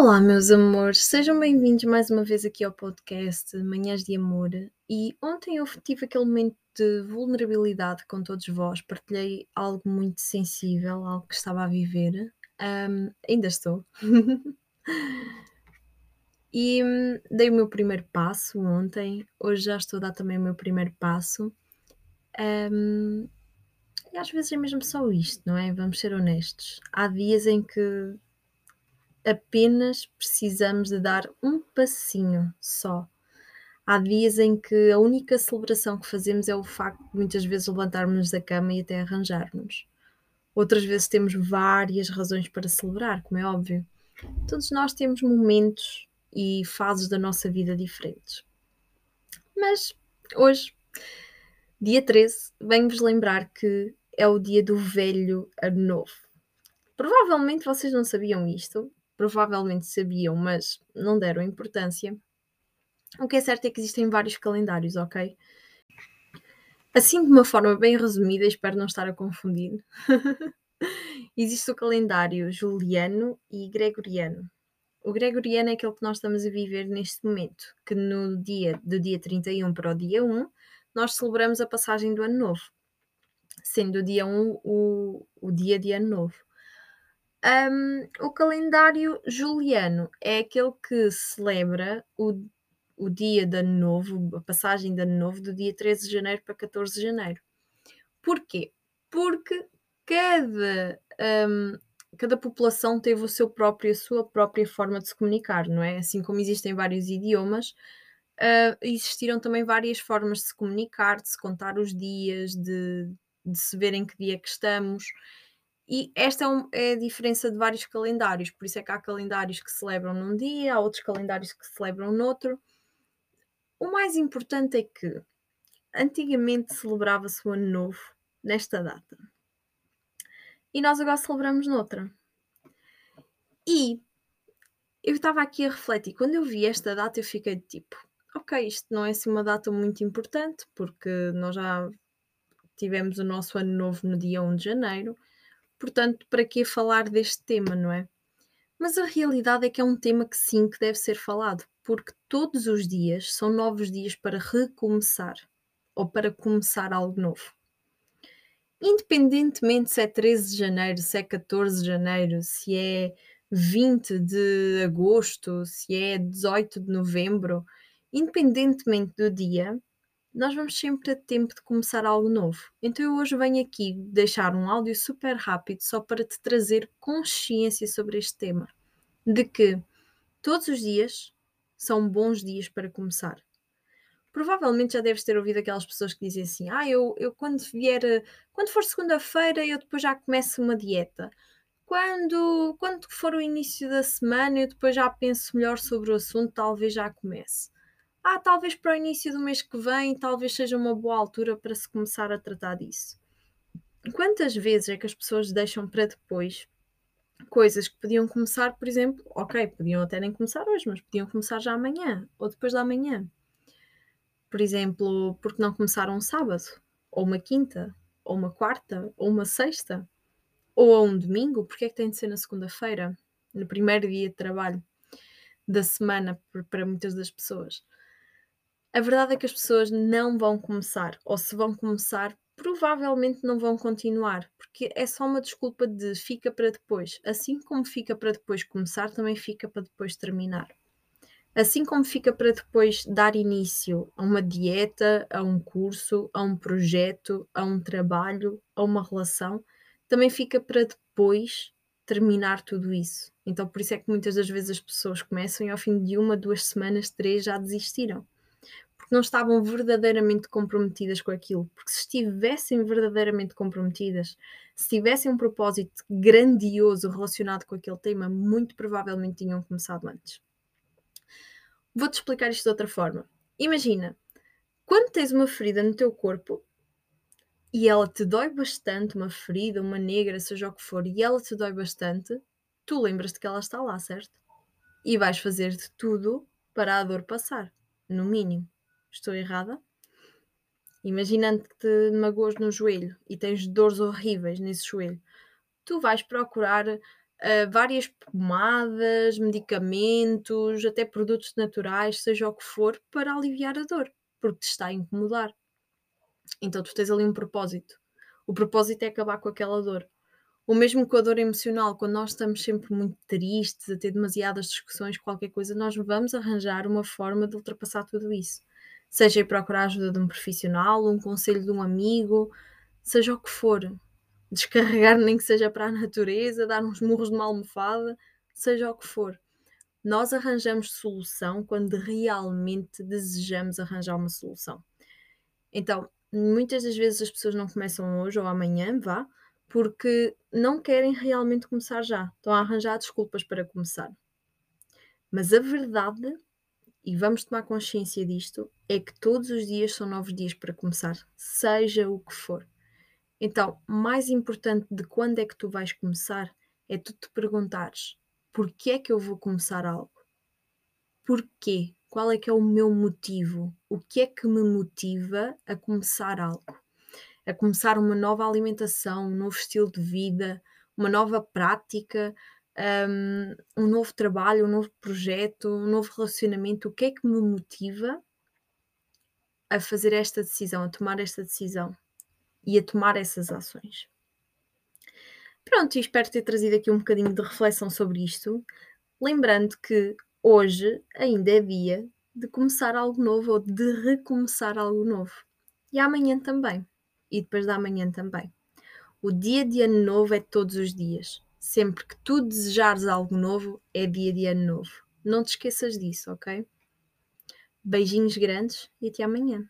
Olá, meus amores, sejam bem-vindos mais uma vez aqui ao podcast Manhãs de Amor. E ontem eu tive aquele momento de vulnerabilidade com todos vós, partilhei algo muito sensível, algo que estava a viver. Um, ainda estou. e hum, dei o meu primeiro passo ontem, hoje já estou a dar também o meu primeiro passo. Um, e às vezes é mesmo só isto, não é? Vamos ser honestos. Há dias em que apenas precisamos de dar um passinho só. Há dias em que a única celebração que fazemos é o facto de muitas vezes levantarmos da cama e até arranjarmos. Outras vezes temos várias razões para celebrar, como é óbvio. Todos nós temos momentos e fases da nossa vida diferentes. Mas hoje, dia 13, venho-vos lembrar que é o dia do velho ano novo. Provavelmente vocês não sabiam isto, provavelmente sabiam, mas não deram importância. O que é certo é que existem vários calendários, ok? Assim, de uma forma bem resumida, espero não estar a confundir, existe o calendário juliano e gregoriano. O gregoriano é aquele que nós estamos a viver neste momento, que no dia do dia 31 para o dia 1, nós celebramos a passagem do ano novo, sendo o dia 1 o, o dia de ano novo. Um, o calendário juliano é aquele que celebra o, o dia de ano novo, a passagem de ano novo, do dia 13 de janeiro para 14 de janeiro. Porquê? Porque cada, um, cada população teve o seu próprio, a sua própria forma de se comunicar, não é? Assim como existem vários idiomas, uh, existiram também várias formas de se comunicar, de se contar os dias, de, de se ver em que dia que estamos. E esta é, um, é, a diferença de vários calendários, por isso é que há calendários que celebram num dia, há outros calendários que celebram noutro. O mais importante é que antigamente celebrava-se o Ano Novo nesta data e nós agora celebramos noutra. E eu estava aqui a refletir, quando eu vi esta data, eu fiquei de tipo, ok, isto não é assim uma data muito importante, porque nós já tivemos o nosso Ano Novo no dia 1 de janeiro Portanto, para que falar deste tema, não é? Mas a realidade é que é um tema que sim, que deve ser falado, porque todos os dias são novos dias para recomeçar ou para começar algo novo. Independentemente se é 13 de janeiro, se é 14 de janeiro, se é 20 de agosto, se é 18 de novembro, independentemente do dia, nós vamos sempre ter tempo de começar algo novo. Então eu hoje venho aqui deixar um áudio super rápido só para te trazer consciência sobre este tema. De que todos os dias são bons dias para começar. Provavelmente já deves ter ouvido aquelas pessoas que dizem assim: Ah, eu, eu quando vier, quando for segunda-feira, eu depois já começo uma dieta. Quando, quando for o início da semana, eu depois já penso melhor sobre o assunto, talvez já comece ah, talvez para o início do mês que vem, talvez seja uma boa altura para se começar a tratar disso. Quantas vezes é que as pessoas deixam para depois coisas que podiam começar, por exemplo, ok, podiam até nem começar hoje, mas podiam começar já amanhã ou depois da manhã. Por exemplo, porque não começaram um sábado, ou uma quinta, ou uma quarta, ou uma sexta, ou a um domingo, porque é que tem de ser na segunda-feira, no primeiro dia de trabalho da semana para muitas das pessoas? A verdade é que as pessoas não vão começar, ou se vão começar, provavelmente não vão continuar, porque é só uma desculpa de fica para depois. Assim como fica para depois começar, também fica para depois terminar. Assim como fica para depois dar início a uma dieta, a um curso, a um projeto, a um trabalho, a uma relação, também fica para depois terminar tudo isso. Então, por isso é que muitas das vezes as pessoas começam e ao fim de uma, duas semanas, três já desistiram não estavam verdadeiramente comprometidas com aquilo. Porque se estivessem verdadeiramente comprometidas, se tivessem um propósito grandioso relacionado com aquele tema, muito provavelmente tinham começado antes. Vou-te explicar isto de outra forma. Imagina, quando tens uma ferida no teu corpo e ela te dói bastante, uma ferida, uma negra, seja o que for, e ela te dói bastante, tu lembras-te que ela está lá, certo? E vais fazer de tudo para a dor passar, no mínimo. Estou errada? Imaginando que te magoas no joelho e tens dores horríveis nesse joelho, tu vais procurar uh, várias pomadas, medicamentos, até produtos naturais, seja o que for, para aliviar a dor, porque te está a incomodar. Então tu tens ali um propósito. O propósito é acabar com aquela dor. O mesmo com a dor emocional, quando nós estamos sempre muito tristes, a ter demasiadas discussões, qualquer coisa, nós vamos arranjar uma forma de ultrapassar tudo isso. Seja ir procurar a ajuda de um profissional, um conselho de um amigo, seja o que for. Descarregar nem que seja para a natureza, dar uns murros de uma almofada, seja o que for. Nós arranjamos solução quando realmente desejamos arranjar uma solução. Então, muitas das vezes as pessoas não começam hoje ou amanhã, vá, porque não querem realmente começar já. Estão a arranjar desculpas para começar. Mas a verdade, e vamos tomar consciência disto, é que todos os dias são novos dias para começar, seja o que for. Então, mais importante de quando é que tu vais começar é tu te perguntares: porquê é que eu vou começar algo? Porquê? Qual é que é o meu motivo? O que é que me motiva a começar algo? a começar uma nova alimentação, um novo estilo de vida, uma nova prática, um, um novo trabalho, um novo projeto, um novo relacionamento. O que é que me motiva a fazer esta decisão, a tomar esta decisão e a tomar essas ações? Pronto, e espero ter trazido aqui um bocadinho de reflexão sobre isto, lembrando que hoje ainda é dia de começar algo novo ou de recomeçar algo novo. E amanhã também e depois da manhã também. O dia de ano novo é todos os dias. Sempre que tu desejares algo novo, é dia de ano novo. Não te esqueças disso, ok? Beijinhos grandes e até amanhã.